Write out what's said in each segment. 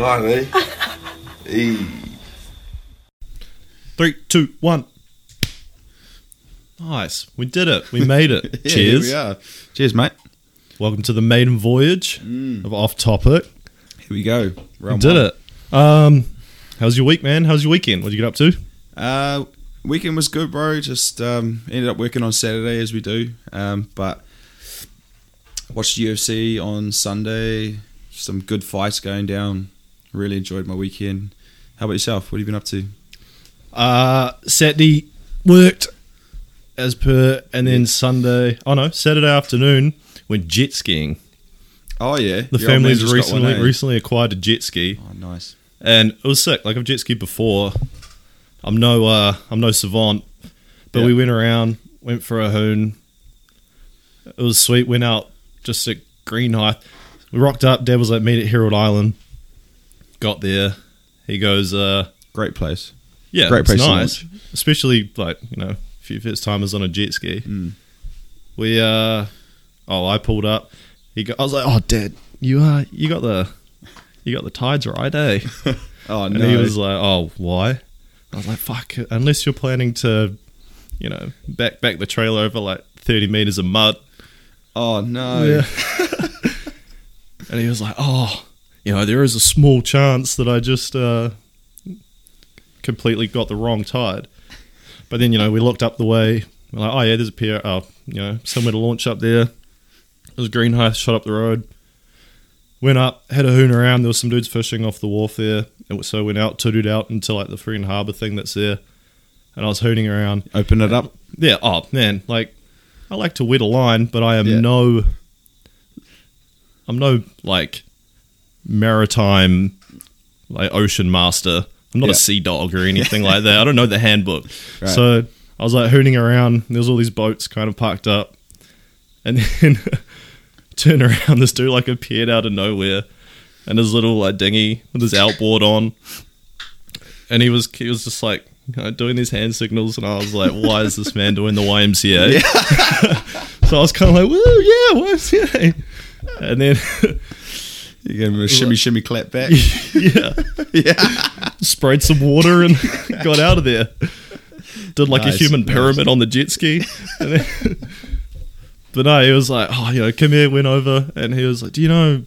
line, eh? Hey. Three, two, one. Nice. We did it. We made it. Yeah, Cheers. Here we are. Cheers, mate. Welcome to the maiden voyage of Off Topic. Here we go. We Round did one. it. Um, how's your week, man? How's your weekend? What did you get up to? Uh, weekend was good, bro. Just um, ended up working on Saturday as we do. Um, but watched UFC on Sunday. Some good fights going down. Really enjoyed my weekend. How about yourself? What have you been up to? Uh, Saturday worked as per, and then Sunday. Oh no, Saturday afternoon went jet skiing. Oh yeah, The Your family's got one, recently eh? recently acquired a jet ski. Oh, nice. and it was sick. Like I've jet skied before. I'm no uh I'm no savant, but we went around, went for a hoon. It was sweet. Went out just at Greenhithe. We rocked up. Dad was like, meet at Herald Island. Got there. He goes, uh, Great place. yeah, Great it's place to nice. Especially like you know, a few first timers on a jet ski. Mm. We uh, oh, I pulled up. He go, I was like, oh, Dad, you uh, you got the, you got the tides right, eh? Oh no. And he was like, "Oh, why?" I was like, "Fuck! Unless you're planning to, you know, back back the trailer over like 30 meters of mud." oh no. Yeah. and he was like, "Oh, you know, there is a small chance that I just uh, completely got the wrong tide." But then, you know, we looked up the way. We're like, "Oh yeah, there's a pier. Oh, you know, somewhere to launch up there." There was green shot up the road. Went up, had a hoon around. There was some dudes fishing off the wharf there, and so went out, tooted out into like the freaking harbour thing that's there. And I was hooning around. Open it up. Yeah. Oh man, like I like to wet a line, but I am Yeah. no. I'm no like maritime, like ocean master. I'm not Yeah. a sea dog or anything like that. I don't know the handbook. Right. So I was like hooning around. There was all these boats kind of parked up, and then turn around. This dude like appeared out of nowhere, and his little like dinghy with his outboard on, and he was he was just like you know, doing these hand signals, and I was like, why is this man doing the YMCA? so I was kind of like, woo, yeah, YMCA, and then You gave him a shimmy, shimmy, clap back. yeah, yeah. sprayed some water and got out of there. Did like a Nice, human nice. pyramid on the jet ski. And then, but no, he was like, oh, you know, come here, went over, and he was like, do you know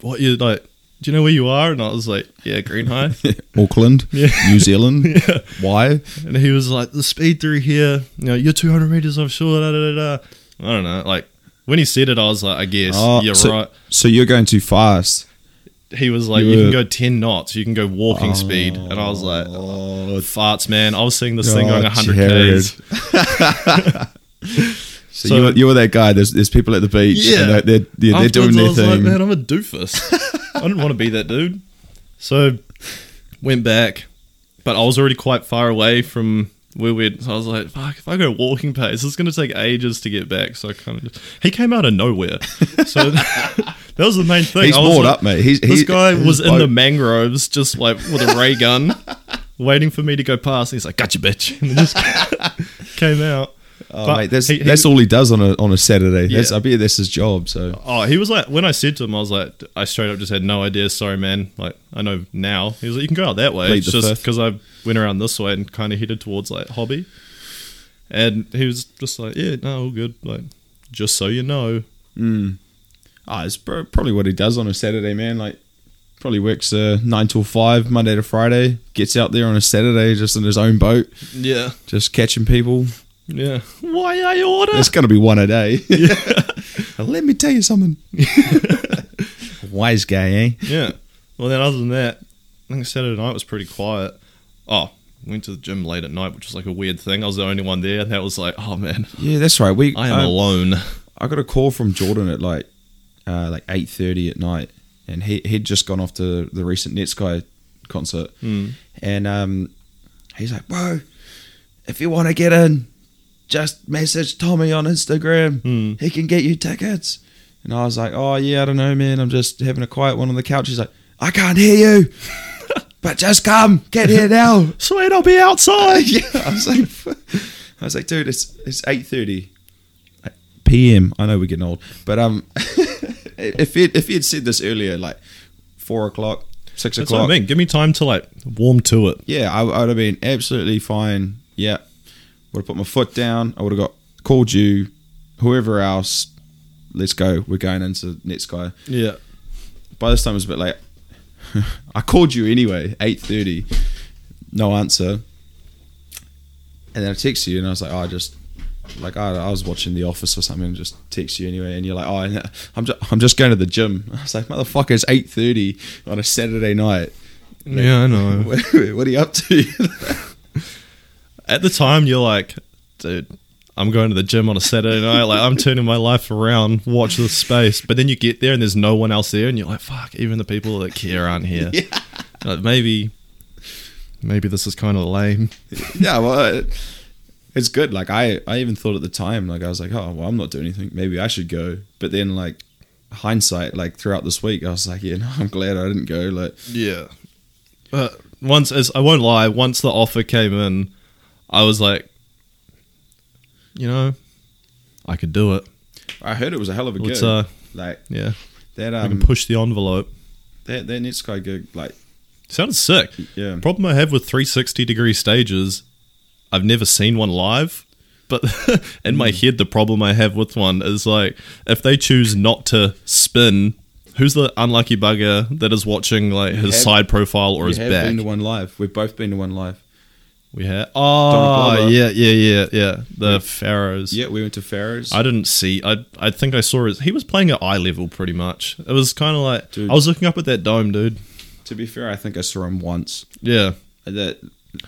what you like? Do you know where you are? And I was like, yeah, Greenhithe. Auckland, Yeah. New Zealand. yeah. Why? And he was like, the speed through here, you know, you're 200 meters offshore, da da da da. I don't know. Like, when he said it, I was like, I guess Oh, you're so, right. So you're going too fast. He was like, you you, can go 10 knots, you can go walking speed. And I was like, Oh, farts, man. I was seeing this thing Oh, going 100 Jared. K's. so, So- you're, you were that guy. There's, there's people at the beach. Yeah. and they're, they're, yeah, they're doing their I was like, thing. man, I'm a doofus. I didn't want to be that dude. So went back, but I was already quite far away from where we'd. So I was like, fuck, if I go walking pace, it's going to take ages to get back. So I kind of just. He came out of nowhere. So that was the main thing. He's was like- up, mate. He's, This he- guy was in the mangroves, just like with a ray gun, waiting for me to go past. He's like, "Gotcha, bitch!" And just came out. Oh, But mate, that's, he- he- that's all he does on a on a Saturday. That's, I bet that's his job. So Oh, he was like, when I said to him, I was like, I straight up just had no idea. Sorry, man. Like, I know now. He was like, you can go out that way. Plead It's just because I went around this way and kind of headed towards like hobby. And he was just like, yeah, no, all good. Like, just so you know. mm. ah, it's probably what he does on a Saturday, man. Like probably works uh, nine till five, Monday to Friday. Gets out there on a Saturday just in his own boat, Yeah. just catching people. Yeah. Why I order? It's going to be one a day. Yeah. Let me tell you something. Wise guy, eh? yeah. Well, then other than that, I think Saturday night was pretty quiet. Oh, went to the gym late at night, which was like a weird thing. I was the only one there. And that was like, oh man, Yeah, that's right. We I am uh, alone. I got a call from Jordan at like uh, like eight thirty at night, and he he'd just gone off to the recent Netsky concert, Mm. and um, he's like, "Bro, if you want to get in, just message Tommy on Instagram. Mm. He can get you tickets." And I was like, "Oh yeah, I don't know, man. I'm just having a quiet one on the couch." He's like, "I can't hear you." But just come, get here now. Sweet, I'll be outside. yeah, I was like, I was like, dude, it's it's eight thirty p.m. I know we're getting old, but um, if if he had said this earlier, like four o'clock, six That's o'clock. I mean. Give me time to like warm to it. Yeah, I, I would have been absolutely fine. Yeah, would have put my foot down. I would have got called you, whoever else. Let's go. We're going into Netsky. Yeah. By this time it was a bit late. I called you anyway, eight thirty. No answer. And then I texted you, and I was like, "Oh, I just like I, I was watching The Office or something, just text you anyway." And you're like, "Oh, I'm just I'm just going to the gym." I was like, "Motherfucker, it's eight thirty on a Saturday night. Yeah, I know. what are you up to?" At the time, you're like, dude, I'm going to the gym on a Saturday night. Like, I'm turning my life around. Watch this space. But then you get there and there's no one else there, and you're like, fuck, even the people that care aren't here. Like, maybe, maybe this is kind of lame. yeah, well, it, it's good. Like I, I even thought at the time, like I was like, oh, well, I'm not doing anything. Maybe I should go. But then, like hindsight, like throughout this week, I was like, yeah, no, I'm glad I didn't go. Like, Yeah. But once, as I won't lie, once the offer came in, I was like, you know, I could do it. I heard it was a hell of a gig. Uh, like yeah, that, I can um, push the envelope. that that Netsky gig, like, Sounded sick. yeah, problem I have with 360 degree stages, I've never seen one live. But in my head, the problem I have with one is like if they choose not to spin, who's the unlucky bugger that is watching like his have- side profile or his back? been to one live. We've both been to one live. We had oh yeah yeah yeah yeah the Pharos. Yeah, we went to Pharos. I didn't see. I I think I saw his. He was playing at eye level pretty much. It was kind of like Dude. I was looking up at that dome, dude. to be fair, I think I saw him once. Yeah, That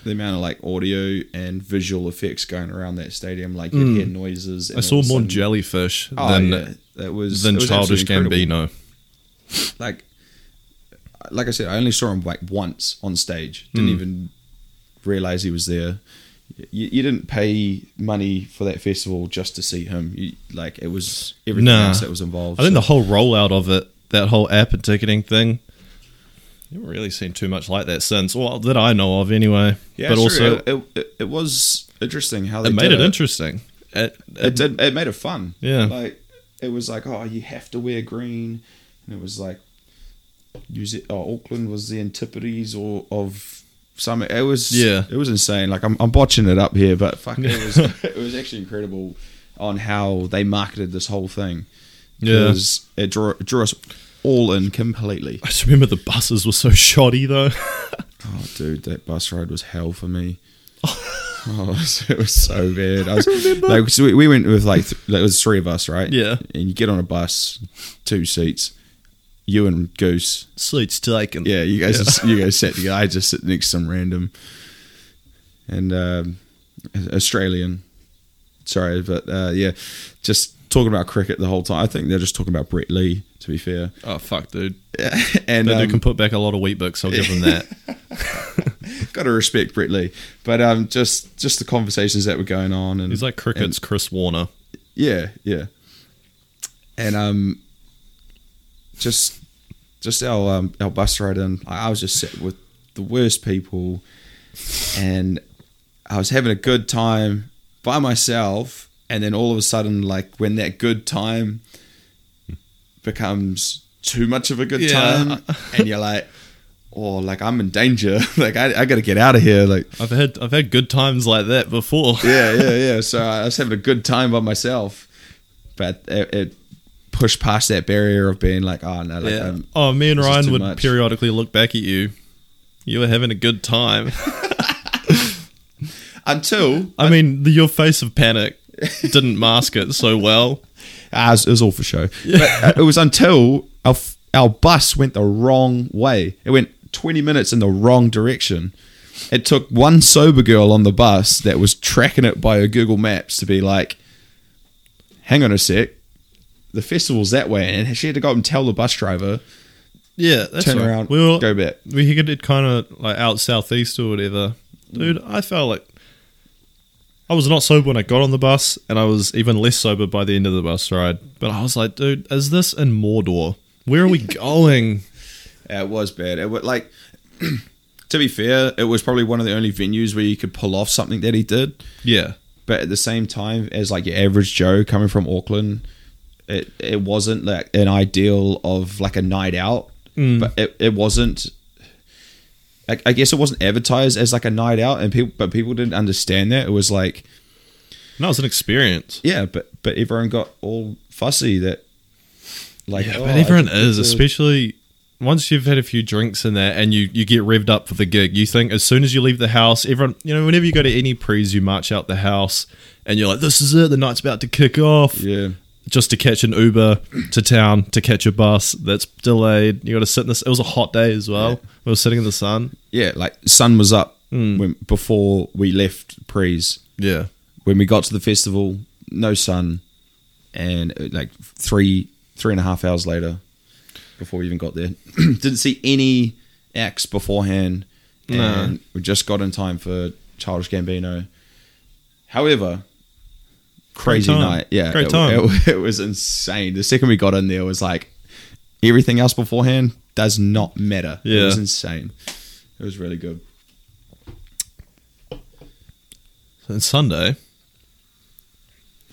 the amount of like audio and visual effects going around that stadium, like you'd hear noises. and Mm. I saw all of a more jellyfish Oh, than yeah. that was than was childish. Gambino. like like I said, I only saw him like once on stage. Didn't Hmm. even realize he was there. You, you didn't pay money for that festival just to see him. You, like it was everything Nah. else that was involved. I think so- the whole rollout of it, that whole app and ticketing thing, you haven't really seen too much like that since. Well, that I know of anyway. yeah, but also, it, it, it, it was interesting how they it made did it interesting. It, It it- did. It made it fun. Yeah. like it was like oh you have to wear green, and it was like use it. Oh, Auckland was the antipodes or of some. It was Yeah. It was insane. Like I'm I'm botching it up here, but fuck, it was it was actually incredible on how they marketed this whole thing. Yeah. it drew it drew us all in completely. I just remember the buses were so shoddy though. Oh, dude, that bus ride was hell for me. Oh, it was, so bad. I was like, so we, we went with like, th- like, it was three of us, right? Yeah. And you get on a bus, two seats, you and Goose. Seats taken. Yeah, you guys, Just, you guys sat together. I just sit next to some random and um, Australian. Sorry, but uh, yeah, just talking about cricket the whole time. I think they're just talking about Brett Lee. To be fair, Oh fuck, dude. and That um, can put back a lot of Weet-Bix. I'll give them that. got to respect Brett Lee. But um, just just the conversations that were going on, and He's like cricket's Chris Warner. Yeah, yeah. And um, just just our um, our bus ride in, I I was just sitting with the worst people, and I was having a good time by myself. And then all of a sudden, like when that good time becomes too much of a good Yeah. time, and you're like, "Oh, like I'm in danger. like I, I got to get out of here." Like I've had I've had good times like that before. yeah, yeah, yeah. So I was having a good time by myself, but it, it pushed past that barrier of being like, oh no, like, Yeah. um, oh, me and Ryan would much. periodically look back at you. You were having a good time. until I mean, the, your face of panic didn't mask it so well. As it, was, all for show. But uh, it was until our our bus went the wrong way. It went twenty minutes in the wrong direction. It took one sober girl on the bus that was tracking it by her Google Maps to be like, "Hang on a sec." The festival's that way, and she had to go up and tell the bus driver, Yeah, that's turn right. around, We were go back. we could it kind of like out southeast or whatever. Dude, I felt like I was not sober when I got on the bus, and I was even less sober by the end of the bus ride. But I was like, dude, is this in Mordor? Where are we going? Yeah, it was bad. It was like, to be fair, it was probably one of the only venues where you could pull off something that he did. Yeah, But at the same time, as like your average Joe coming from Auckland, it it wasn't like an ideal of like a night out. Mm. But it, it wasn't I, I guess it wasn't advertised as like a night out, and people but people didn't understand that it was like No, it's an experience. yeah, but but everyone got all fussy that like Yeah, oh, but everyone is, especially once you've had a few drinks in there and you, you get revved up for the gig. You think as soon as you leave the house, everyone, you know, whenever you go to any prees, you march out the house and you're like, this is it, the night's about to kick off. yeah Just to catch an Uber to town to catch a bus that's delayed. You got to sit in this. It was a hot day as well. We were sitting in the sun. yeah like sun was up Hmm. when before we left prees Yeah. when we got to the festival no sun and uh, like three three and a half hours later before we even got there didn't see any acts beforehand and No. we just got in time for childish gambino however crazy night yeah Great it, time. it, it was insane the second we got in there was like everything else beforehand does not matter Yeah, it was insane it was really good And Sunday.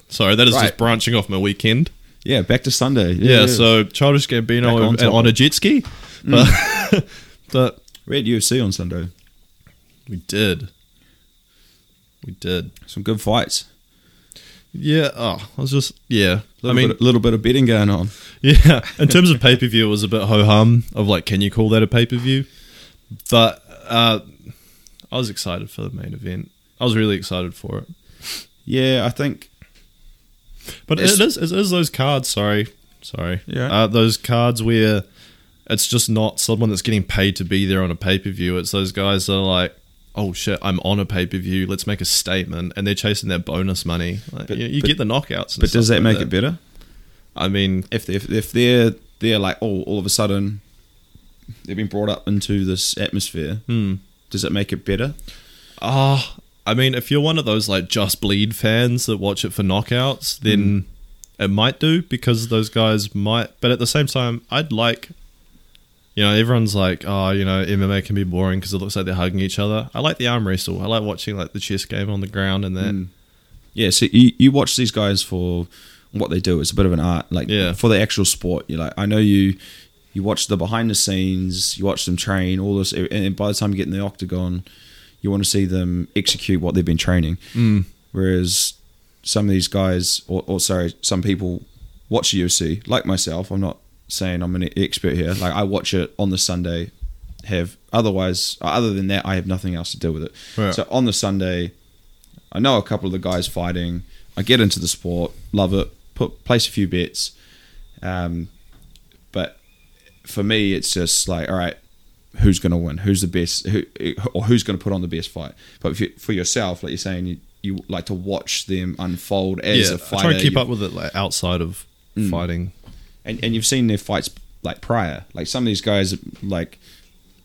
Sorry, that is Right. just branching off my weekend. yeah back to sunday Yeah, so Childish Gambino on on, a jet ski. Mm. But, but we had ufc on sunday we did. We did. some good fights Yeah. Oh, I was just yeah. I little mean, bit, little bit of betting going on. yeah. In terms of pay per view, it was a bit ho hum of like, can you call that a pay per view? But uh, I was excited for the main event. I was really excited for it. Yeah, I think. But it is, it is those cards. Sorry, sorry. Yeah. Uh, those cards where it's just not someone that's getting paid to be there on a pay per view. It's those guys that are like, oh shit, I'm on a pay per view. Let's make a statement, and they're chasing their bonus money. Like, But- you you but- get the knockouts. And But does that like make it better? I mean, If they, if, they're they're like oh all of a sudden they've been brought up into this atmosphere, hmm. does it make it better? Ah, I mean, if you're one of those like just bleed fans that watch it for knockouts, then it might do because those guys might. But at the same time, I'd like, you know, everyone's like, oh, you know, MMA can be boring because it looks like they're hugging each other. I like the arm wrestle. I like watching like the chess game on the ground and that. Mm. Yeah, so you, you watch these guys for what they do. It's a bit of an art, like Yeah. for the actual sport. You're like, I know you you watch the behind the scenes, you watch them train, all this, and by the time you get in the octagon, you want to see them execute what they've been training. Mm. Whereas some of these guys, or, or sorry, some people watch UFC, like myself. I'm not saying I'm an expert here. Like I watch it on the Sunday. Have otherwise, other than that, I have nothing else to do with it. Right. So on the Sunday, I know a couple of the guys fighting. I get into the sport, love it. Put place a few bets, um, but for me, it's just like, all right, who's going to win? Who's the best? Who or who's going to put on the best fight? But if you, for yourself, like you're saying, you, you like to watch them unfold as yeah, a I fighter. try and keep You- up with it like outside of Mm. fighting. And and you've seen their fights like prior. Like some of these guys, like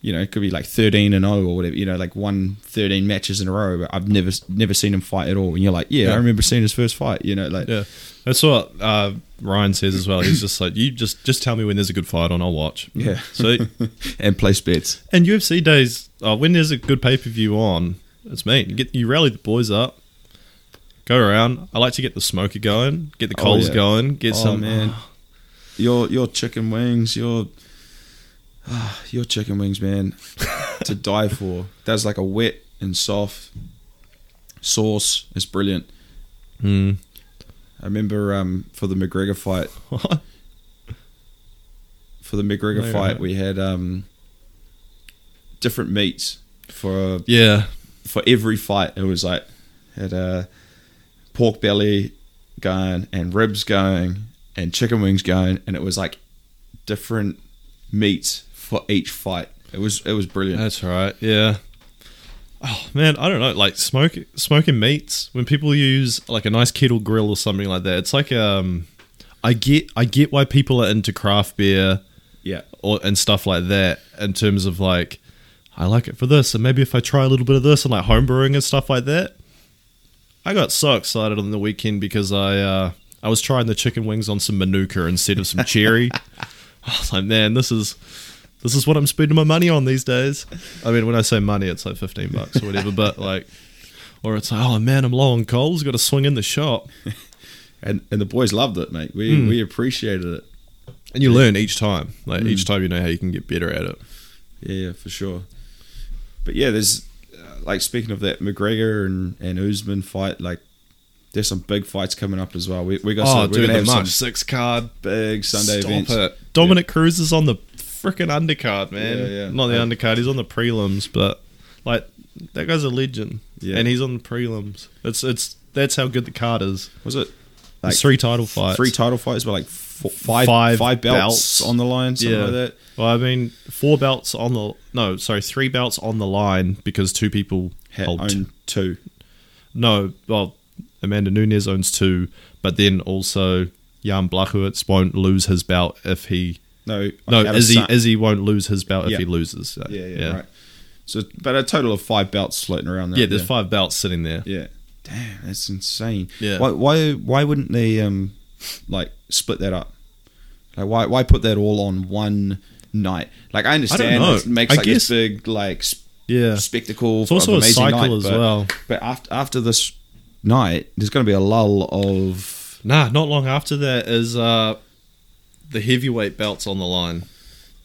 you know, it could be like thirteen and zero or whatever. You know, like won thirteen matches in a row. But I've never never seen him fight at all. And you're like, yeah, Yeah. I remember seeing his first fight. You know, like Yeah, that's what uh, Ryan says as well. He's just like, you just just tell me when there's a good fight on, I'll watch. yeah. So and place bets. And UFC days, uh, when there's a good pay per view on, it's me. You get you rally the boys up, go around. I like to get the smoker going, get the Oh, coals yeah. going, get Oh, some man. Your your chicken wings, your ah, your chicken wings, man, to die for. That's like a wet and soft sauce. It's brilliant. Mm. I remember um, for the McGregor fight, for the McGregor No, fight, we had um, different meats for yeah, for every fight. It was like had a pork belly going and ribs going and chicken wings going, and it was like different meats for each fight. It was it was brilliant. that's right. Yeah. Oh man, I don't know. Like smoke smoking meats when people use like a nice kettle grill or something like that. It's like um, I get I get why people are into craft beer yeah, or and stuff like that in terms of like I like it for this and maybe if I try a little bit of this and like homebrewing and stuff like that. I got so excited on the weekend because I uh, I was trying the chicken wings on some manuka instead of some cherry. I was like, man, this is this is what I'm spending my money on these days. I mean, when I say money, it's like fifteen bucks or whatever, but like, or it's like, oh man, I'm low on coals, got to swing in the shop, and and the boys loved it, mate. We Mm. we appreciated it. and you learn each time. Like each time, you know how you can get better at it. Yeah, for sure. but yeah, there's uh, like speaking of that McGregor and and Usman fight, like there's some big fights coming up as well. We we got Oh, some, we're gonna have some six card. big Sunday Stop events. it. Dominick Cruz is on the freaking undercard, man. Yeah, yeah. Not the undercard. He's on the prelims, but like that guy's a legend. Yeah. and he's on the prelims. It's it's that's how good the card is. Was it It's three title fights. three title fights, but like four, five Five five belts, belts. on the line, Yeah. like that. Well, I mean, four belts on the no, sorry, three belts on the line because two people Had own two. No, well, Amanda Nunes owns two, but then also Jan Blachowicz won't lose his belt if he No, no Izzy Izzy won't lose his belt Yeah. if he loses. So, Yeah, yeah, right. So, but a total of five belts floating around there. Yeah, there's five belts sitting there. Yeah. Damn, that's insane. Yeah. Why why why wouldn't they um like split that up? Like why why put that all on one night? Like I understand know. it makes I like this guess- big like sp- Yeah, spectacle it's also a amazing cycle night, as but, well. But after after this night, there's going to be a lull of Nah, not long after that is uh the heavyweight belts on the line.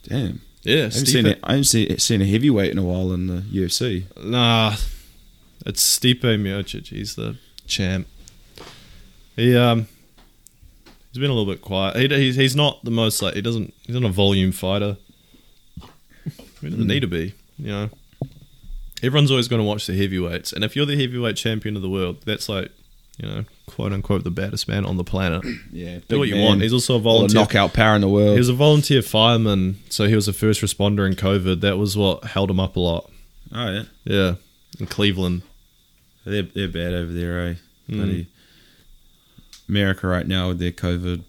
damn. Yeah, I haven't seen I haven't seen, seen a heavyweight in a while in the UFC. Nah, it's Stipe Miocic. He's the champ. He um, he's been a little bit quiet. He, he's he's not the most like he doesn't he's not a volume fighter. He doesn't need to be. You know, everyone's always going to watch the heavyweights, and if you're the heavyweight champion of the world, that's like you know quote unquote the baddest man on the planet. Yeah, Do what you want. He's also a all the knockout power in the world. He was a volunteer fireman, so he was a first responder in COVID. That was what held him up a lot. oh yeah, Yeah, in Cleveland. they're they're bad over there, eh? Mm. America right now with their COVID.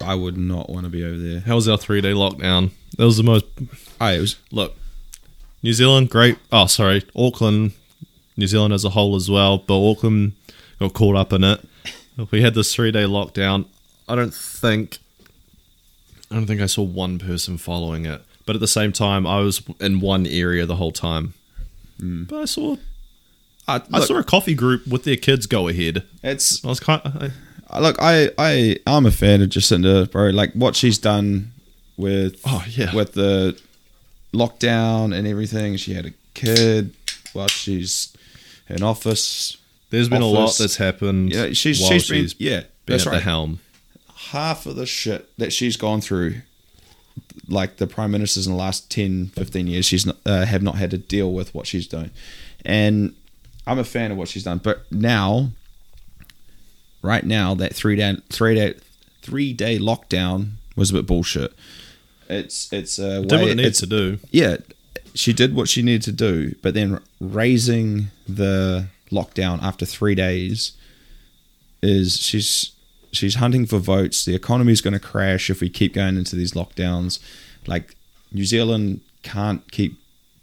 I would not want to be over there. How was our three day lockdown? That was the most. Oh, it was Look, New Zealand, great. Oh, sorry, Auckland, New Zealand as a whole as well, but Auckland got caught up in it. We had this three day lockdown. I don't think. I don't think I saw one person following it, but at the same time, I was in one area the whole time. But I saw, uh, I look, saw a coffee group with their kids go ahead. it's I was kind. Of, Uh, look, I, I, I'm a fan of Jacinda, bro. Like what she's done with, Oh, yeah. with the lockdown and everything. She had a kid while she's in office. there's been a lot that's happened. Yeah, she's while she's been she's yeah, been that's at right. the helm. Half of the shit that she's gone through, like the prime ministers in the last 10, 15 years, she's not, uh, have not had to deal with what she's doing, and I'm a fan of what she's done. But now, right now, that three day three day three day lockdown was a bit bullshit. It's it's a Did way, what it needs to do. yeah, she did what she needed to do, but then raising the lockdown after three days is she's she's hunting for votes. The economy is going to crash if we keep going into these lockdowns. Like New Zealand can't keep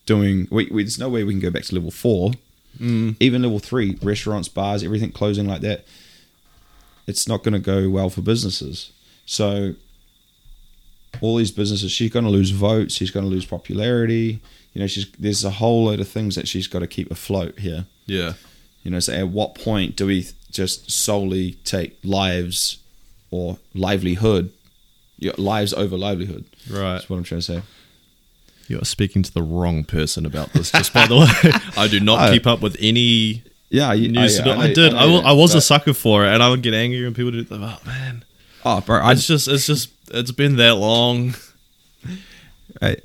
doing. We, we, there's no way we can go back to level four, Mm. even level three. Restaurants, bars, everything closing like that. It's not going to go well for businesses. So all these businesses, she's going to lose votes. She's going to lose popularity. You know, she's there's a whole load of things that she's got to keep afloat here. Yeah. You know, so at what point do we just solely take lives or livelihood, lives over livelihood? Right. That's what I'm trying to say. You're speaking to the wrong person about this. Just by the way, I do not I- keep up with any Yeah, you, news. I, I, I, I did. I, was a sucker for it, and I would get angry when people do. Oh man, Oh, bro, I it's just, it's just, it's been that long. I,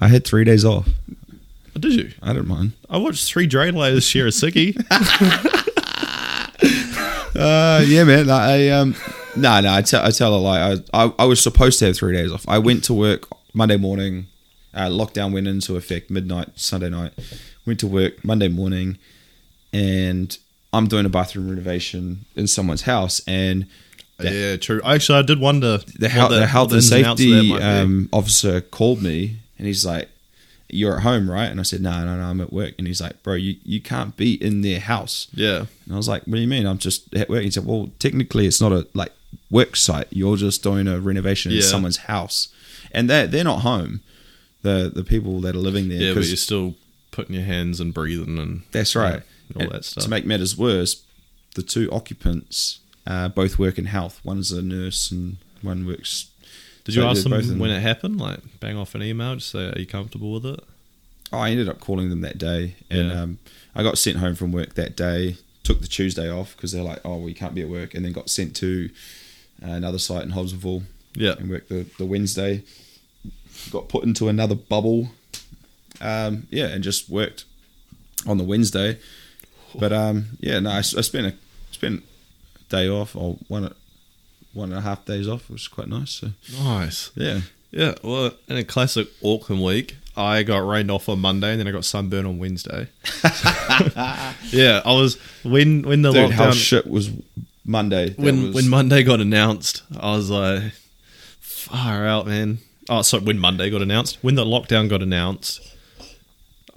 I had three days off. Oh, Did you? I don't mind. I watched three drain layers share a sickie. Uh, yeah, man. I um, no, no. I tell, I tell a lie. I, I, I was supposed to have three days off. I went to work Monday morning. Uh, lockdown went into effect midnight Sunday night. Went to work Monday morning, and I'm doing a bathroom renovation in someone's house, and the, yeah, true. Actually, I did wonder the, the, the health and ins outs of that safety um, officer called me, and he's like, "You're at home, right?" And I said, "No, no, no, I'm at work." And he's like, "Bro, you, you can't be in their house." yeah, And I was like, "What do you mean? I'm just at work." He said, "Well, technically, it's not a like work site. You're just doing a renovation in someone's house, and they they're not home. The the people that are living there. yeah, but you're still putting your hands and breathing and that's right. all And that stuff. To make matters worse, the two occupants uh, both work in health. One's a nurse, and one works. Did you so ask them when it happened? Like, bang off an email, just say, "Are you comfortable with it?" Oh, I ended up calling them that day, and Yeah. um, I got sent home from work that day. Took the Tuesday off because they're like, "Oh, we can't be at work," and then got sent to uh, another site in Hobsonville Yeah. and worked the, the Wednesday. Got put into another bubble, um, yeah, and just worked on the Wednesday. But um, yeah, no, I spent a spent day off or one one and a half days off, which was quite nice. So Nice. yeah, Yeah, well, in a classic Auckland week, I got rained off on Monday and then I got sunburn on Wednesday. yeah, I was when when the dude, how lockdown shit was Monday? When was- when Monday got announced, I was like, far out, man. Oh, sorry, when Monday got announced, when the lockdown got announced,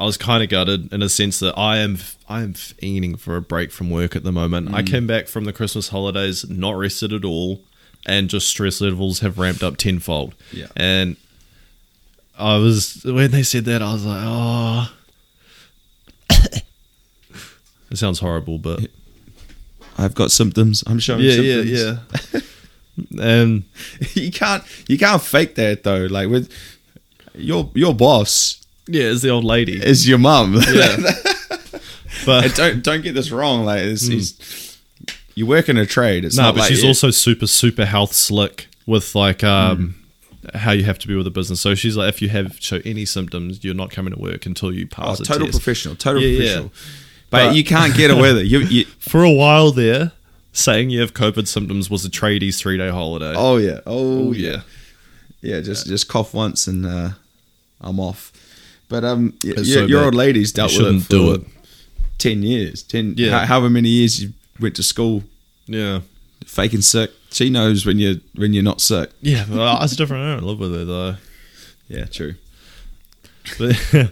I was kind of gutted in a sense that I am I am fiending for a break from work at the moment. Mm. I came back from the Christmas holidays not rested at all, and just stress levels have ramped up tenfold. Yeah. and I was when they said that, I was like, oh. It sounds horrible, but I've got symptoms. I'm showing yeah, symptoms. yeah, yeah. and you can't you can't fake that though. Like with your your boss yeah, it's the old lady. It's your mum. Yeah. but And don't don't get this wrong. Like it's, it's- you work in a trade. It's no, not but like she's also super super health slick with like um how you have to be with a business. So she's like, if you have show any symptoms, you're not coming to work until you oh, pass a total test. professional, total yeah. professional. But, But- you can't get away with it. You, you, For a while there, saying you have COVID symptoms was a tradies three day holiday. oh yeah, oh, Oh, yeah, yeah. yeah. Just just cough once and uh, I'm off. But um, y- so your bad. old lady's dealt You with it shouldn't do it. ten years. Ten, Yeah. ho- however many years you went to school Yeah. faking sick. She knows when you're when you're not sick. Yeah, well, that's different. I don't live with her though. Yeah, true. But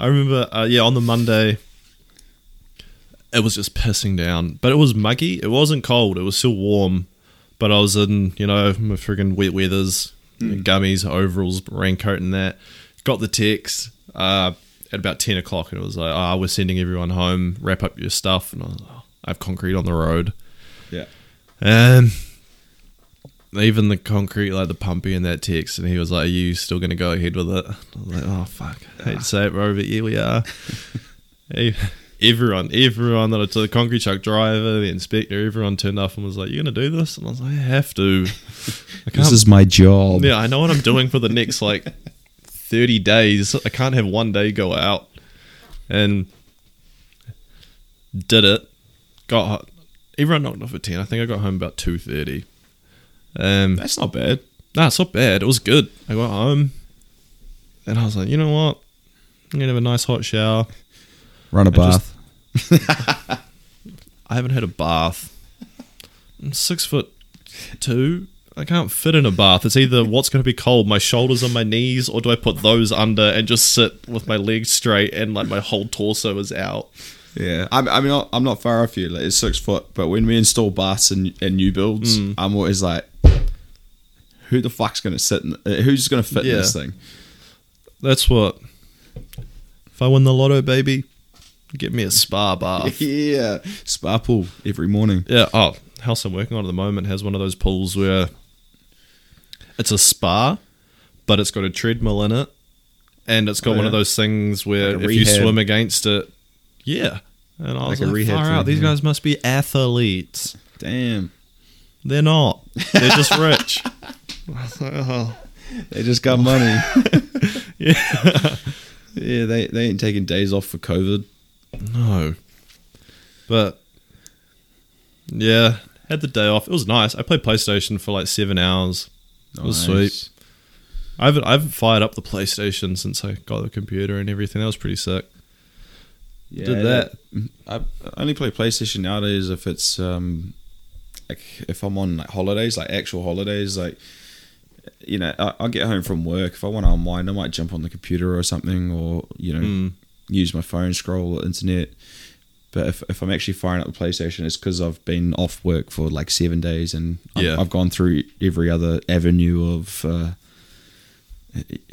I remember, uh, yeah, on the Monday, it was just pissing down, but it was muggy. It wasn't cold. It was still warm, but I was in, you know, my friggin' wet weathers, gummies, overalls, raincoat, and that. Got the text uh, at about ten o'clock, and it was like, "Ah, we're sending everyone home. Wrap up your stuff." And I, was like, oh, I have concrete on the road, Yeah. and even the concrete, like the pumpy in that text, and he was like, "Are you still going to go ahead with it?" I was like, "Oh fuck, I hate to say it, bro, but here we are." Hey, everyone, everyone that I took the concrete truck driver, the inspector, everyone turned up and was like, You're going to do this?" And I was like, "I have to." I This is my job. yeah, I know what I'm doing for the next like 30 days. I can't have one day go out. And did it. Got everyone knocked off at 10. I think I got home about 2:30. Um That's not bad. nah, it's not bad. It was good. I got home and I was like, "You know what? I'm going to have a nice hot shower." Run a I just- bath. I haven't had a bath. I'm six foot two. I can't fit in a bath. It's either what's going to be cold, my shoulders on my knees, or do I put those under and just sit with my legs straight and like my whole torso is out? Yeah, I, I mean, I'm not far off you. Like, it's six foot, but when we install baths in, in new builds, Mm. I'm always like, who the fuck's going to sit in? Uh, who's going to fit in this thing? That's what. If I win the lotto, baby, get me a spa bath. yeah, spa pool every morning. Yeah. Oh, house I'm working on at the moment has one of those pools where it's a spa, but it's got a treadmill in it, and it's got Oh, one yeah. of those things where Like if you swim against it, yeah. And I was Like a like, rehab far out. thing, These yeah. guys must be athletes. Damn, They're not. They're just rich. Like, oh. they just got money. Yeah. yeah, they they ain't taking days off for COVID. No. But yeah, had the day off. It was nice. I played PlayStation for like seven hours. It was sweet. I haven't I haven't fired up the PlayStation since I got the computer and everything. That was pretty sick. Yeah, Did that. I only play PlayStation nowadays if it's um, like if I'm on like holidays, like actual holidays, like you know, I, I'll get home from work. If I want to unwind, I might jump on the computer or something, or you know, Mm. use my phone, scroll the internet. But if, if I'm actually firing up the PlayStation, it's because I've been off work for like seven days, and I've, I've gone through every other avenue of uh,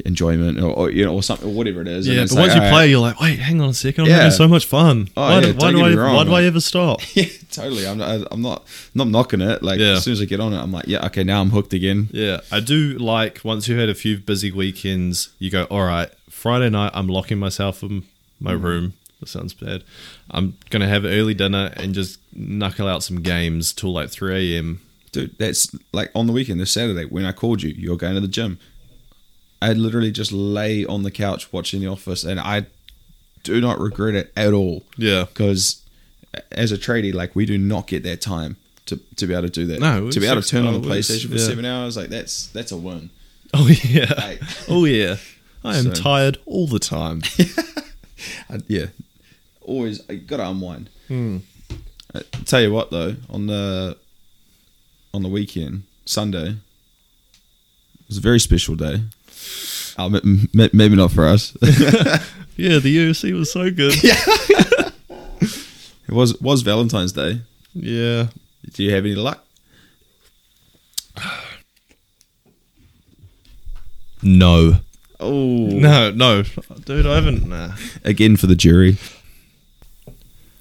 enjoyment, or, or you know, or something, or whatever it is. Yeah, but like, once you alright. play, you're like, wait, hang on a second. I'm Yeah. having so much fun. Oh, why yeah, do, why, do I, wrong, why do I ever stop? Yeah, totally. I'm not, I'm not not knocking it. Like Yeah. as soon as I get on it, I'm like, yeah, okay, now I'm hooked again. Yeah, I do like once you've had a few busy weekends, you go, all right, Friday night, I'm locking myself in my room. That sounds bad. I'm gonna have early dinner and just knuckle out some games till like 3 a.m. Dude, that's like on the weekend, this Saturday, when I called you, you're going to the gym. I literally just lay on the couch watching The Office, and I do not regret it at all. Yeah. Because as a tradie, like we do not get that time to, to be able to do that. No, to be able to turn on the PlayStation for yeah. seven hours, like that's that's a win. Oh yeah. Like- oh yeah. I am So- tired all the time. I, yeah, always you gotta unwind. Hmm. I tell you what though, on the on the weekend, Sunday, it was a very special day. Oh, m- m- maybe not for us. yeah, the UFC was so good. it was was Valentine's Day. yeah. Do you have any luck? No. Oh, No, no. Dude, I haven't nah. again for the jury.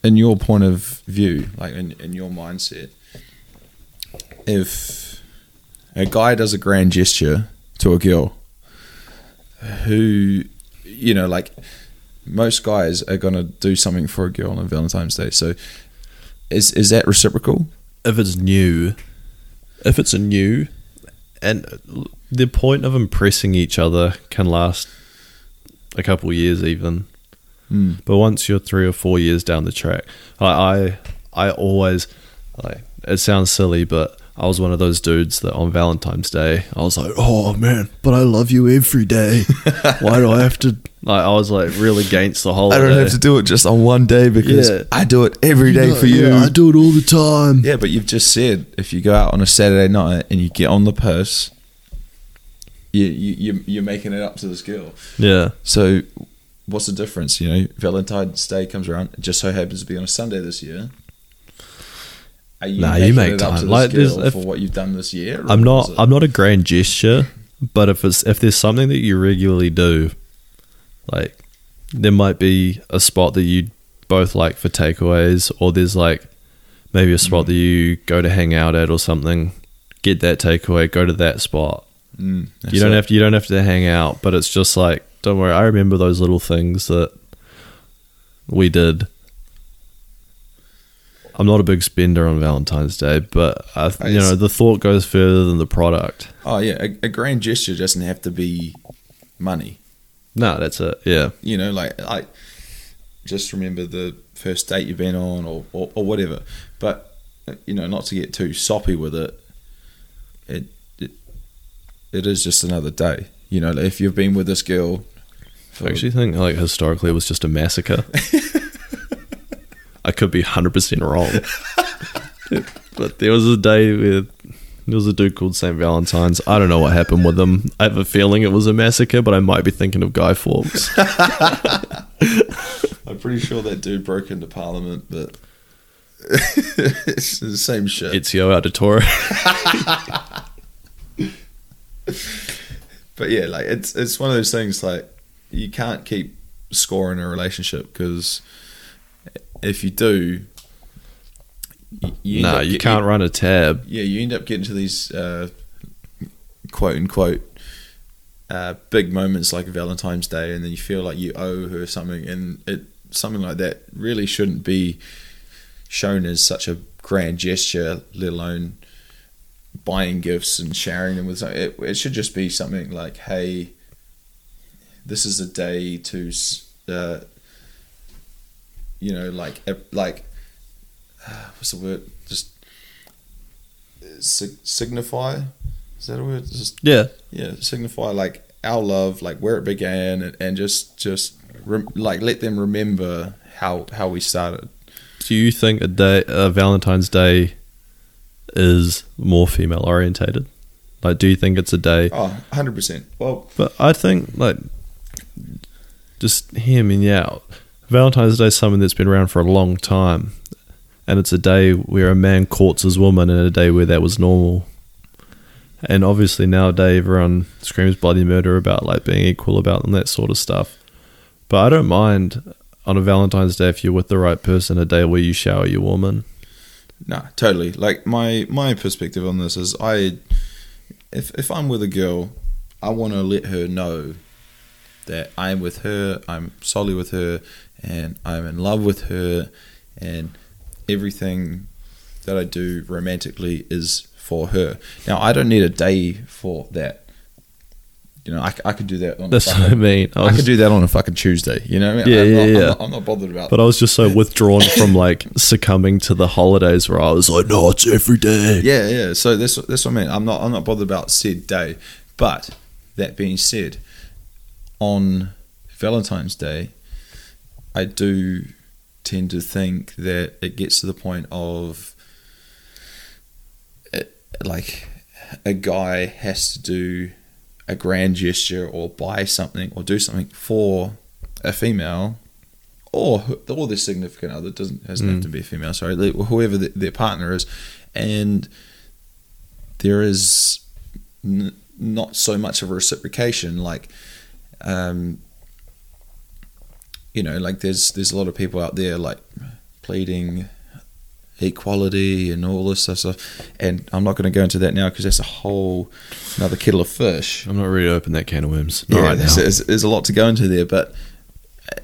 In your point of view, like in, in your mindset, if a guy does a grand gesture to a girl, who, you know, like most guys are gonna do something for a girl on Valentine's Day. So, is is that reciprocal? if it's new, if it's a new, and the point of impressing each other can last a couple years even. Mm. But once you're three or four years down the track, I, I, I always like. It sounds silly, but I was one of those dudes that on Valentine's Day, I was like, "Oh man, but I love you every day. Why do I have to?" Like, I was like really against the whole. I don't have to do it just on one day because Yeah. I do it every day for you. I do it all the time. Yeah, but you've just said if you go out on a Saturday night and you get on the purse, you, you you- you're making it up to this girl. Yeah. So, what's the difference? You know, Valentine's Day comes around. It just so happens to be on a Sunday this year. Are you Nah, you make time. to this Like, girl if- for what you've done this year? I'm not. I'm not a grand gesture, but if it's if there's something that you regularly do, like there might be a spot that you both like for takeaways, or there's like maybe a spot mm. that you go to hang out at or something. Get that takeaway, go to that spot. Mm, you don't have to. You don't have to hang out, but it's just like don't worry. I remember those little things that we did. I'm not a big spender on Valentine's Day, but I, I you know the thought goes further than the product. Oh yeah, a, a grand gesture doesn't have to be money. No, that's it. Yeah, you know, like I just remember the first date you've been on or, or, or whatever. But you know, not to get too soppy with it, it it it is just another day. You know, if you've been with this girl, for, I actually think like historically it was just a massacre. I could be hundred percent wrong, but there was a day where there was a dude called Saint Valentine's. I don't know what happened with him. I have a feeling it was a massacre, but I might be thinking of Guy Fawkes. I'm pretty sure that dude broke into Parliament, but it's the same shit. It's Ezio Auditore. but yeah, like it's it's one of those things like you can't keep score in a relationship because if you do, you, you up you get- can't run a tab. yeah, you end up getting to these uh, quote unquote uh, big moments like Valentine's Day, and then you feel like you owe her something, and it something like that really shouldn't be shown as such a grand gesture, let alone buying gifts and sharing them with. Some, it, it should just be something like, "Hey, this is a day to." Uh, you know, like like what's the word? Just sig- signify. Is that a word? Just Yeah, yeah, signify like our love, like where it began, and, and just just rem- like let them remember how how we started. do you think a day, a Valentine's Day, is more female orientated? Like, do you think it's a day? Oh, 100 percent. Well, But I think like just hear me out. Valentine's Day is something that's been around for a long time, and it's a day where a man courts his woman, and a day where that was normal. And obviously nowadays everyone screams bloody murder about like being equal about and that sort of stuff. But I don't mind on a Valentine's Day if you're with the right person, a day where you shower your woman. No, totally. Like my my perspective on this is I, if if I'm with a girl, I want to let her know that I'm with her, I'm solely with her, and I'm in love with her, and everything that I do romantically is for her. Now, I don't need a day for that. You know, I could do that on That's a what I mean. I I, could do that on a fucking Tuesday. You know, what I mean? Yeah, I'm yeah, not, I'm not- I'm not bothered about. But I was just so withdrawn from like succumbing to the holidays where I was like, no, it's every day. Yeah, yeah. So that's that's what I mean. I'm not I'm not bothered about said day. But that being said, on Valentine's Day, I do tend to think that it gets to the point of it, like a guy has to do a grand gesture or buy something or do something for a female or or their significant other doesn't doesn't have to be a female sorry whoever the, their partner is. And there is n- not so much of a reciprocation like um you know like there's there's a lot of people out there like pleading equality and all this stuff and I'm not going to go into that now because that's a whole another kettle of fish I'm not ready to open that can of worms. Not yeah, right there's, there's, there's a lot to go into there, but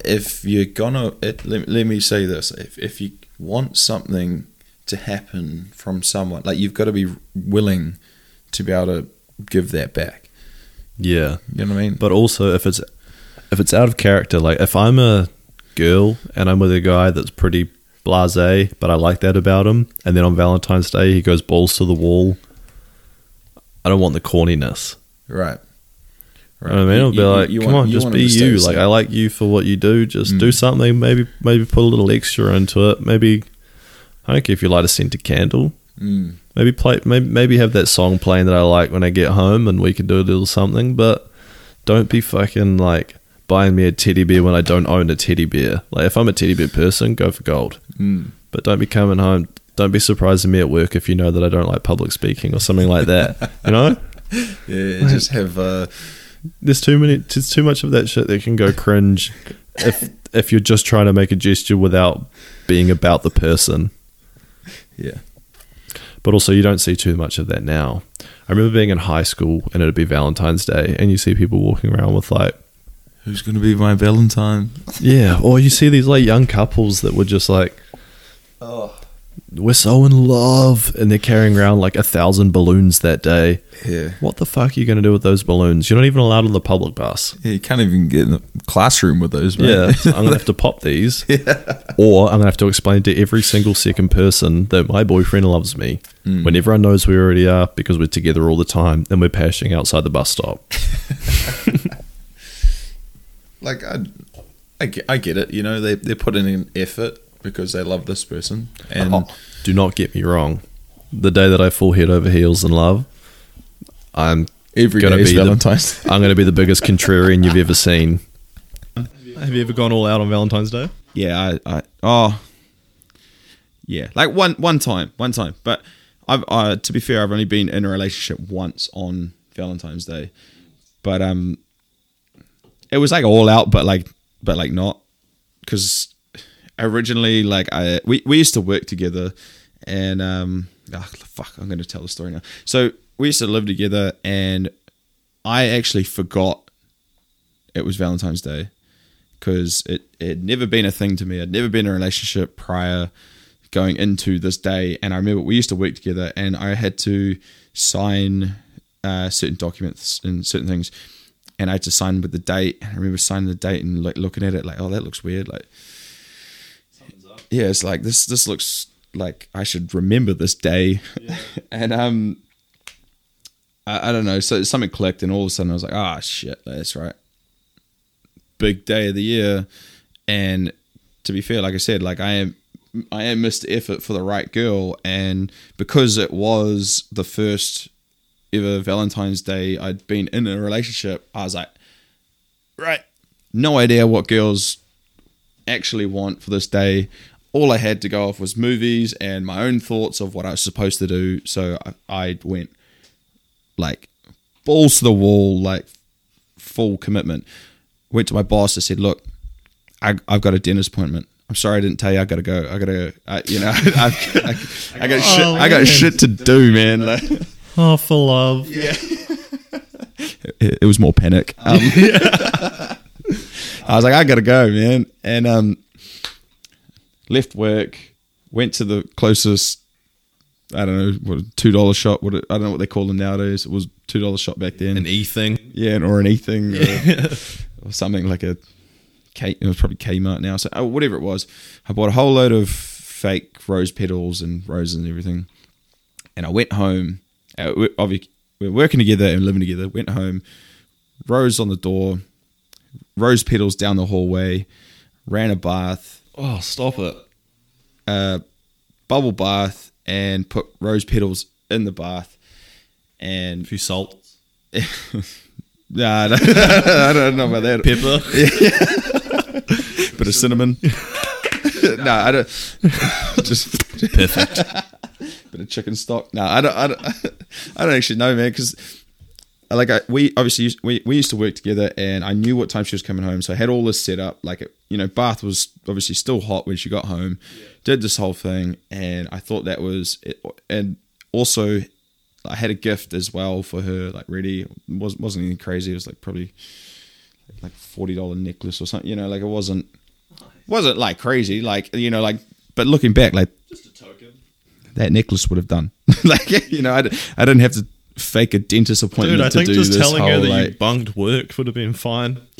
if you're gonna, it, let, let me say this: if if you want something to happen from someone, like you've got to be willing to be able to give that back. Yeah. You know what I mean? But also, if it's if it's out of character, like if I'm a girl and I'm with a guy that's pretty blasé, but I like that about him, and then on Valentine's Day he goes balls to the wall, I don't want the corniness. right. You know I mean? I'll be like, come on, just be them to stay you. Like. I like you for what you do. Just Mm. do something. Maybe maybe put a little extra into it. Maybe I don't care if you light a scented candle. Mm. Maybe play. Maybe maybe have that song playing that I like when I get home, and we can do a little something. But don't be fucking like buying me a teddy bear when I don't own a teddy bear. Like if I'm a teddy bear person, go for gold. Mm. But don't be coming home. Don't be surprising me at work if you know that I don't like public speaking or something like that. You know, Yeah, just have. Uh, there's too many. There's too much of that shit that can go cringe if if you're just trying to make a gesture without being about the person. yeah. But also, you don't see too much of that now. I remember being in high school and it'd be Valentine's Day, and you see people walking around with like, Who's gonna be my Valentine? yeah, or you see these like young couples that were just like, Oh. we're so in love, and they're carrying around like a thousand balloons that day. Yeah. What the fuck are you going to do with those balloons? You're not even allowed on the public bus. Yeah, you can't even get in the classroom with those, man. Yeah, so I'm gonna have to pop these, or I'm gonna have to explain to every single second person that my boyfriend loves me. Mm. When everyone knows we already are because we're together all the time, and we're pashing outside the bus stop. like I, I get, I get it. You know, they they're putting in effort because they love this person, and Oh, do not get me wrong. The day that I fall head over heels in love, I'm every gonna day is be the- Valentine's. I'm going to be the biggest contrarian you've ever seen. Have you ever gone all out on Valentine's Day? yeah, I, I oh, yeah, like one one time, one time. But I've uh, to be fair, I've only been in a relationship once on Valentine's Day, but um, it was like all out, but like but like not because originally like I we we used to work together, and um, ah, fuck, I'm to tell the story now. So we used to live together, and I actually forgot it was Valentine's Day because it, it had never been a thing to me. I'd never been in a relationship prior going into this day. And I remember we used to work together and I had to sign uh, certain documents and certain things. And I had to sign with the date. I remember signing the date and like looking at it like, oh, that looks weird. Like, yeah, it's like this, this looks like I should remember this day. and, um, I, I don't know. So something clicked and all of a sudden I was like, ah, shit, that's right big day of the year and to be fair like i said like i am i am missed effort for the right girl and because it was the first ever valentine's day i'd been in a relationship i was like right no idea what girls actually want for this day all i had to go off was movies and my own thoughts of what i was supposed to do so i, I went like balls to the wall like full commitment went to my boss and said, "Look, I, I've got a dentist appointment. I'm sorry I didn't tell you. I gotta go. I gotta, I, you know, I, I, I got oh, shit. I got shit to do, man. Like, Oh, for love. it, it was more panic. Um, I was like, I gotta go, man. And um, left work, went to the closest. I don't know what a two dollar shop. What it, I don't know what they call them nowadays. It was two dollar shop back then. An E thing. yeah, or anything, or, or something like a K. It was probably Kmart now. So oh, whatever it was, I bought a whole load of fake rose petals and roses and everything. And I went home. Uh, we, obvi- we were working together and living together. Went home, rose on the door, rose petals down the hallway, ran a bath, Oh, stop it. uh, bubble bath, and put rose petals in the bath. And A few salt. nah, I don't, I don't know about that. Pepper. bit of cinnamon. no, I don't. Just Perfect. Bit of chicken stock. No, I don't. I don't. I don't actually know, man. Because like I, we obviously used, we we used to work together, and I knew what time she was coming home, so I had all this set up. Like you know, Bath was obviously still hot when she got home. Did this whole thing, and I thought that was it. And also, I had a gift as well for her, like ready. It was wasn't anything crazy. It was like probably like forty dollar necklace or something. You know, like it wasn't wasn't like crazy. Like you know, like but looking back, like Just a token. That necklace would have done. like you know, I, I didn't have to fake a dentist appointment Dude, I think just telling her whole that you like. bunked work would have been fine.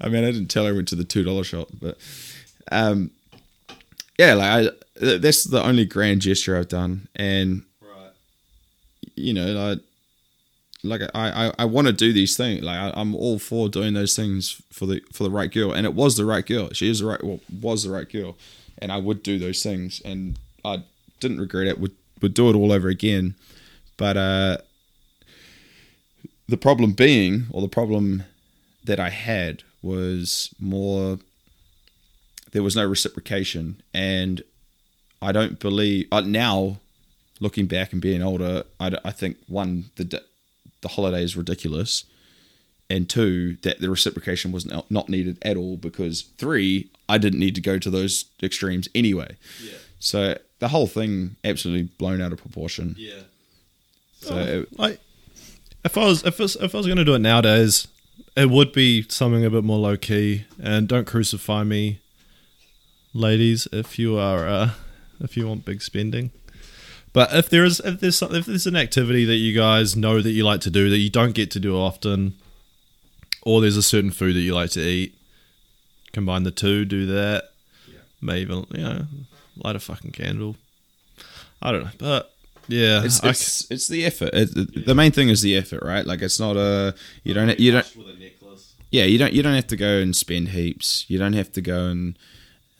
I mean, I didn't tell her I went to the two dollar shop, but um, yeah, like I th- that's the only grand gesture I've done, and Right. you know, like like I I, I want to do these things. Like I, I'm all for doing those things for the for the right girl, and it was the right girl. She is the right well, was the right girl, and I would do those things, and I didn't regret it. Would would do it all over again, but uh, the problem being, or the problem that I had was more. There was no reciprocation, and I don't believe uh, now looking back and being older, I, I think one the the holiday is ridiculous, and two that the reciprocation was not, not needed at all because three I didn't need to go to those extremes anyway. Yeah. So the whole thing absolutely blown out of proportion. Yeah. So it- Like, if I was if I was, if I was going to do it nowadays, it would be something a bit more low key. And don't crucify me, ladies, if you are uh, if you want big spending. But if there is if there's some, if there's an activity that you guys know that you like to do that you don't get to do often, or there's a certain food that you like to eat, combine the two, do that. Maybe even you know light a fucking candle. I don't know, but yeah, it's I- it's, it's the effort. It, the main thing is the effort, right? Like it's not a you don't you don't with a necklace. yeah you don't you don't have to go and spend heaps. You don't have to go and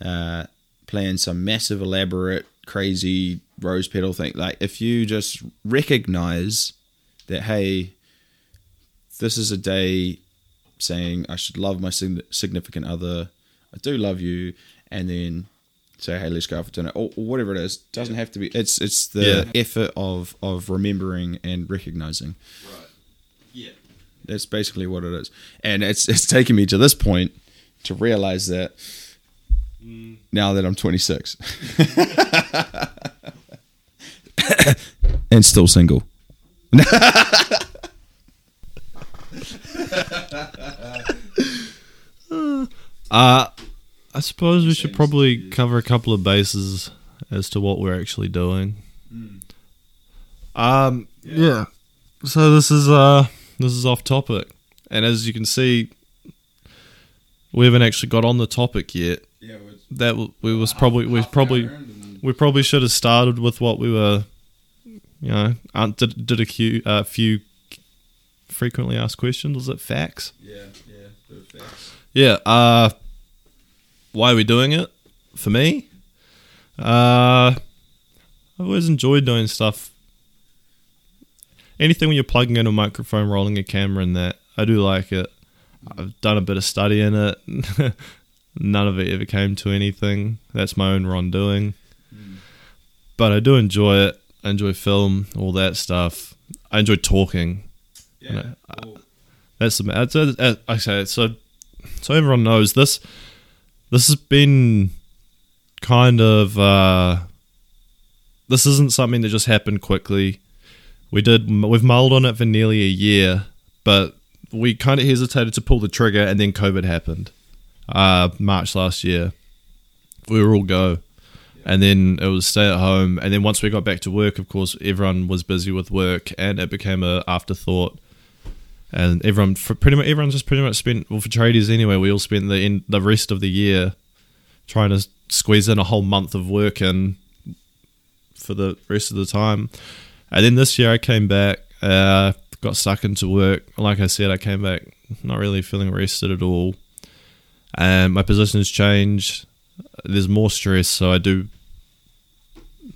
uh, plan some massive elaborate crazy rose petal thing. Like if you just recognize that hey, this is a day saying I should love my significant other. I do love you, and then say hey let's go out for dinner or, or whatever it is. Doesn't have to be. It's it's the Yeah. effort of of remembering and recognizing. Right. Yeah. That's basically what it is, and it's it's taken me to this point to realize that mm. now that I'm 26 and still single. Uh, I suppose we should probably cover a couple of bases as to what we're actually doing. Um, yeah. So this is uh this is off topic, and as you can see, we haven't actually got on the topic yet. Yeah, That we was probably we probably we probably should have started with what we were, you know, uh, did did a few uh, few frequently asked questions. Was it FAQs? yeah, yeah, FAQs. Yeah. Uh, why are we doing it? For me, uh, I've always enjoyed doing stuff. Anything when you're plugging in a microphone, rolling a camera, and that I do like it. I've done a bit of study in it. None of it ever came to anything. That's my own wrongdoing. But I do enjoy it. I enjoy film, all that stuff. I enjoy talking. Yeah. That's the that's, that's, that's okay. So, so everyone knows this. This has been kind of. Uh, this isn't something that just happened quickly. We did. We've mulled on it for nearly a year, but we kind of hesitated to pull the trigger, and then COVID happened. Uh, March last year, we were all go, and then it was stay at home. And then once we got back to work, of course, everyone was busy with work, and it became a afterthought. And everyone, for pretty much, everyone just pretty much spent. Well, for tradies anyway, we all spent the end, the rest of the year trying to squeeze in a whole month of work and for the rest of the time. And then this year I came back, uh, got stuck into work. Like I said, I came back not really feeling rested at all. And my position has changed. There's more stress, so I do.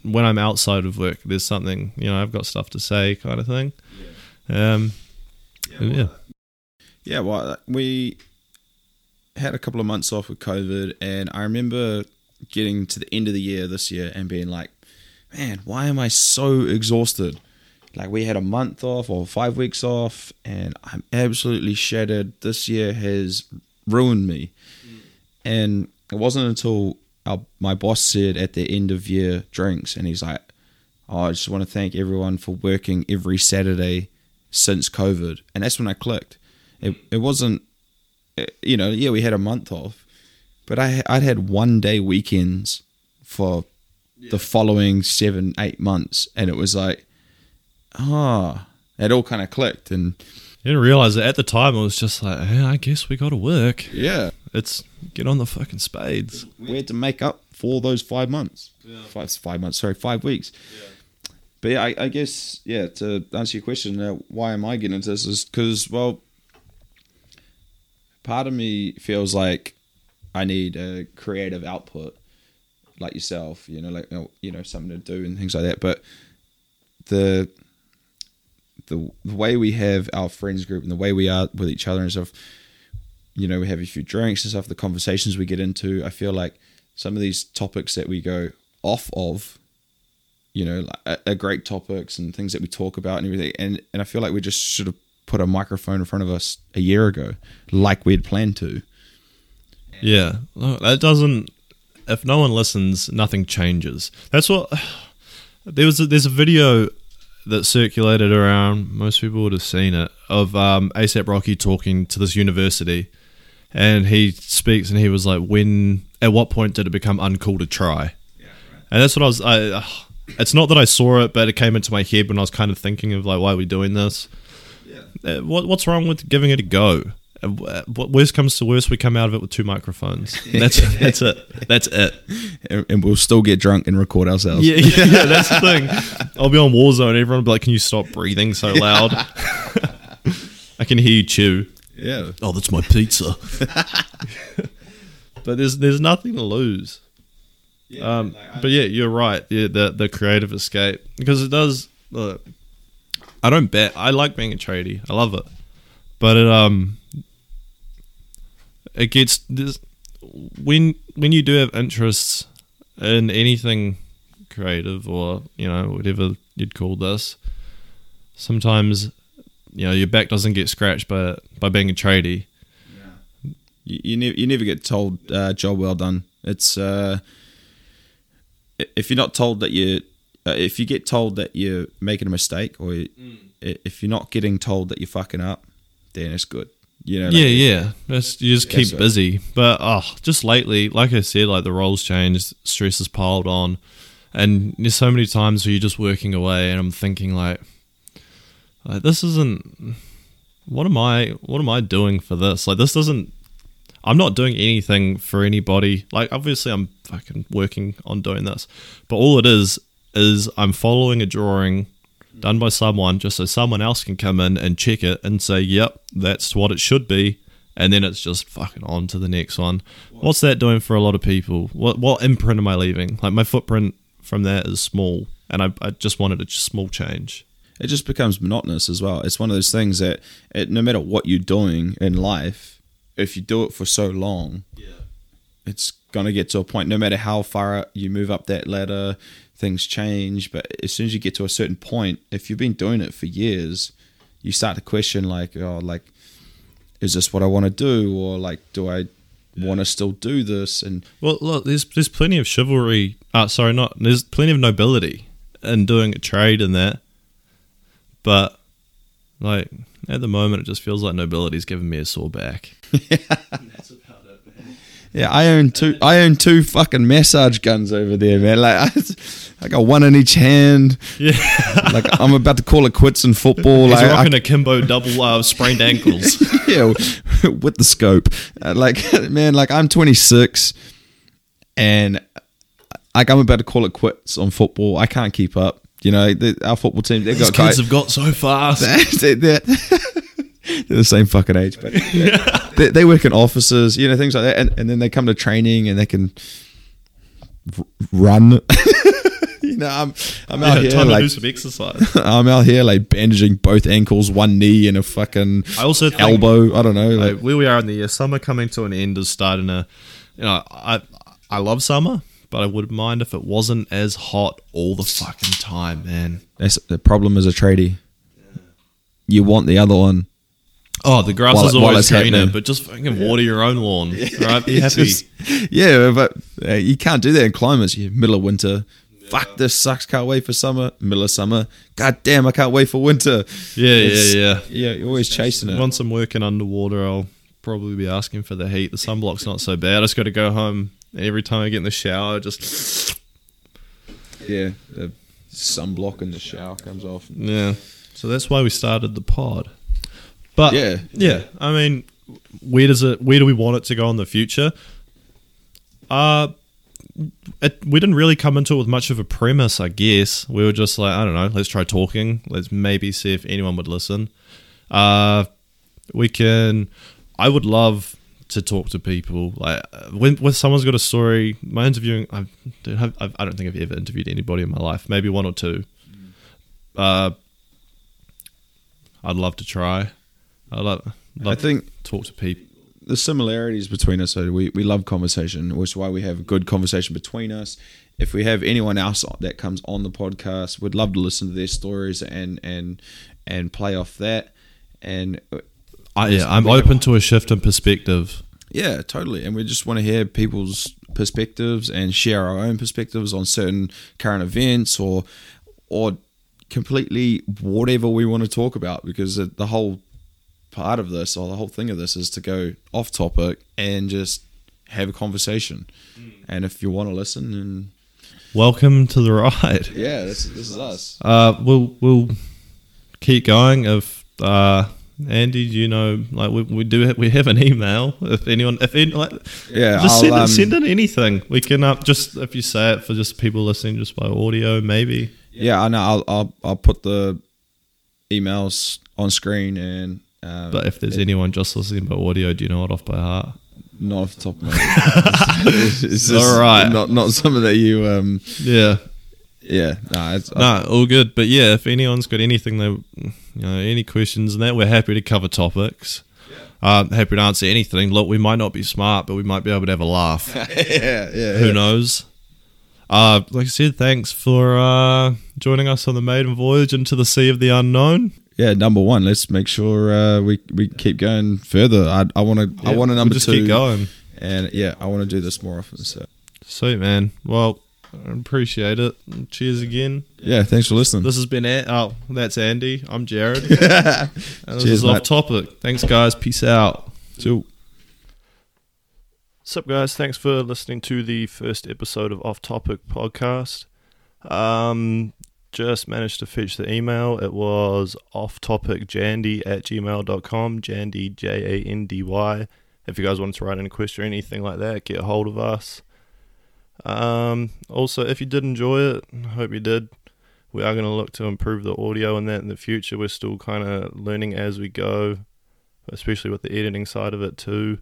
When I'm outside of work, there's something you know I've got stuff to say, kind of thing. Um, yeah. Yeah, well, we had a couple of months off with COVID, and I remember getting to the end of the year this year and being like, man, why am I so exhausted? Like, we had a month off or five weeks off, and I'm absolutely shattered. This year has ruined me. Mm. And it wasn't until our, my boss said at the end of year drinks, and he's like, oh, I just want to thank everyone for working every Saturday since COVID. And that's when I clicked. It, it wasn't, you know, yeah, we had a month off, but I, I'd had one day weekends for the following seven, eight months. And it was like, ah, it all kind of clicked. And I didn't realize it at the time. It was just like, yeah, I guess we got to work. yeah, It's get on the fucking spades. we had to make up for those five months. Five, five months, sorry, five weeks. But yeah, I, I guess, yeah, to answer your question, uh, why am I getting into this is because, well, part of me feels like I need a creative output like yourself, you know, like, you know, something to do and things like that. But the, the, the way we have our friends group and the way we are with each other and stuff, you know, we have a few drinks and stuff, the conversations we get into, I feel like some of these topics that we go off of, you know, like, are, are great topics and things that we talk about and everything. And, and I feel like we just should have put a microphone in front of us a year ago, like we had planned to. Yeah, no, that doesn't. If no one listens, nothing changes. That's what. There was a, there's a video that circulated around. Most people would have seen it of um, ASAP Rocky talking to this university, and he speaks and he was like, "When at what point did it become uncool to try?" Yeah, And that's what I was. I, uh, it's not that I saw it, but it came into my head when I was kind of thinking of like, why are we doing this? Uh, what what's wrong with giving it a go? Uh, What worst comes to worst, we come out of it with two microphones. That's that's it. That's it. And, and we'll still get drunk and record ourselves. Yeah, yeah, yeah, that's the thing. I'll be on Warzone. Everyone will be like, "Can you stop breathing so loud?" I can hear you chew. Yeah. Oh, that's my pizza. but there's there's nothing to lose. Um, but yeah, you're right. Yeah, the the creative escape because it does. Look, I don't bet. I like being a tradie. I love it, but it um it gets this when when you do have interests in anything creative or you know whatever you'd call this. Sometimes you know your back doesn't get scratched by by being a tradie. You, you, never, you never get told uh, job well done. It's uh, if you're not told that you, uh, if you get told that you're making a mistake, or you, i- if you're not getting told that you're fucking up, then it's good. You know. like- yeah, yeah. Just, you just Yeah, keep so- busy. But oh, just lately, like I said, like the roles changed, stress has piled on, and there's so many times where you're just working away, and I'm thinking like, like this isn't. What am I? What am I doing for this? Like this doesn't. I'm not doing anything for anybody. Like obviously, I'm fucking working on doing this, but all it is is I'm following a drawing done by someone just so someone else can come in and check it and say, yep, that's what it should be. And then it's just fucking on to the next one. What's that doing for a lot of people? What what imprint am I leaving? Like my footprint from that is small, and I, I just wanted a small change. it just becomes monotonous as well. It's one of those things that it, no matter what you're doing in life, if you do it for so long, yeah. it's gonna get to a point. No matter how far you move up that ladder, things change. But as soon as you get to a certain point, if you've been doing it for years, you start to question like, oh, like, is this what I want to do, or like, do I want to still do this? And Well, look, there's there's plenty of chivalry. Uh, sorry, not there's plenty of nobility in doing a trade in that, but Like at the moment, it just feels like nobility's giving me a sore back. Yeah, I own two. I own two fucking massage guns over there, man. Like I, I got one in each hand. Yeah, Like I'm about to call it quits in football. he's Like, I- rocking a Kimbo double uh, sprained ankles. yeah, with the scope. Uh, like, man, like I'm 26, and like I'm about to call it quits on football. I can't keep up. You know, the, our football team they've These got kids guys. have got so fast. they're the same fucking age, but they, they work in offices, you know, things like that, and, and then they come to training and they can r- run. you know, I'm I'm out here time to do like some exercise. I'm out here like bandaging both ankles, one knee, and a fucking I also elbow. I don't know. Like, like, where we are in the year, summer coming to an end is starting to, you know, I I love summer, but I wouldn't mind if it wasn't as hot all the fucking time, man. That's the problem as a tradie. You want the other one. Oh, the grass While is always greener, but just fucking water your own lawn, right? Be happy. just- yeah, but uh, you can't do that in climates. You middle of winter. Fuck this sucks. Can't wait for summer. Middle of summer. God damn, I can't wait for winter. yeah, It's- yeah, yeah. Yeah, you're always chasing it. Once I'm working underwater, I'll probably be asking for the heat. The sunblock's not so bad. I just got to go home. Every time I get in the shower, just Yeah, the sunblock in the shower comes off. yeah. So that's why we started the pod. But Yeah. yeah. I mean, where does it? Where do we want it to go in the future? Uh it, we didn't really come into it with much of a premise, I guess. We were just like, I don't know, let's try talking. Let's maybe see if anyone would listen. Uh, we can. I would love to talk to people. Like when, when someone's got a story. My interviewing, I don't have. I've, I don't think I've ever interviewed anybody in my life. Maybe one or two. Uh, I'd love to try. I love. love I think to talk to people. the similarities between us so we, we love conversation, which is why we have a good conversation between us. If we have anyone else that comes on the podcast, we'd love to listen to their stories and and and play off that. And uh, I, yeah, I'm open to a shift in perspective. yeah, totally. And we just want to hear people's perspectives and share our own perspectives on certain current events or or completely whatever we want to talk about because the whole part of this or the whole thing of this is to go off topic and just have a conversation. And if you want to listen and Welcome to the ride. yeah, this, this is us. Uh, we'll we'll keep going. If uh, Andy, you know, like we, we do have, we have an email. If anyone, if any, like, Yeah, just send um, it, send in anything. We can uh, just if you say it for just people listening just by audio, maybe. Yeah, I know. I'll I'll I'll put the emails on screen and. Um, But if there's anyone just listening by audio, do you know it off by heart? not off the top of my head. it's, it's All right. Not not something that you um Yeah. yeah. Nah, it's, No, all good. But yeah, if anyone's got anything they, you know, any questions and that, we're happy to cover topics. Uh, happy to answer anything. Look, we might not be smart, but we might be able to have a laugh. yeah, yeah. Who knows? Uh, like I said, thanks for uh, joining us on the maiden voyage into the sea of the unknown. Yeah, number one. Let's make sure uh, we we keep going further. I I want to I want a we'll number just two. keep going. And yeah, I want to do this more often. So Sweet man. Well, I appreciate it. Cheers again. yeah, thanks for listening. This has been An- oh, that's Andy. I'm Jared. and this Cheers, is off topic. Thanks, guys. Peace out. So, What's up, guys? Thanks for listening to the first episode of Off Topic Podcast. Um, just managed to fetch the email. It was offtopicjandy at gmail.com. Jandy, J A N D Y. If you guys wanted to write in a question or anything like that, get a hold of us. Um, also, if you did enjoy it, I hope you did. We are going to look to improve the audio and that in the future. We're still kind of learning as we go, especially with the editing side of it, too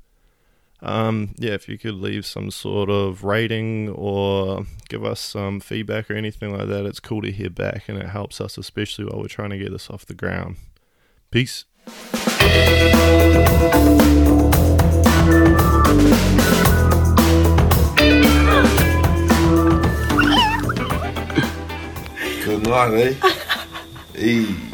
um, yeah, if you could leave some sort of rating or give us some feedback or anything like that, it's cool to hear back and it helps us, especially while we're trying to get this off the ground. Peace. Good night, eh? Hey.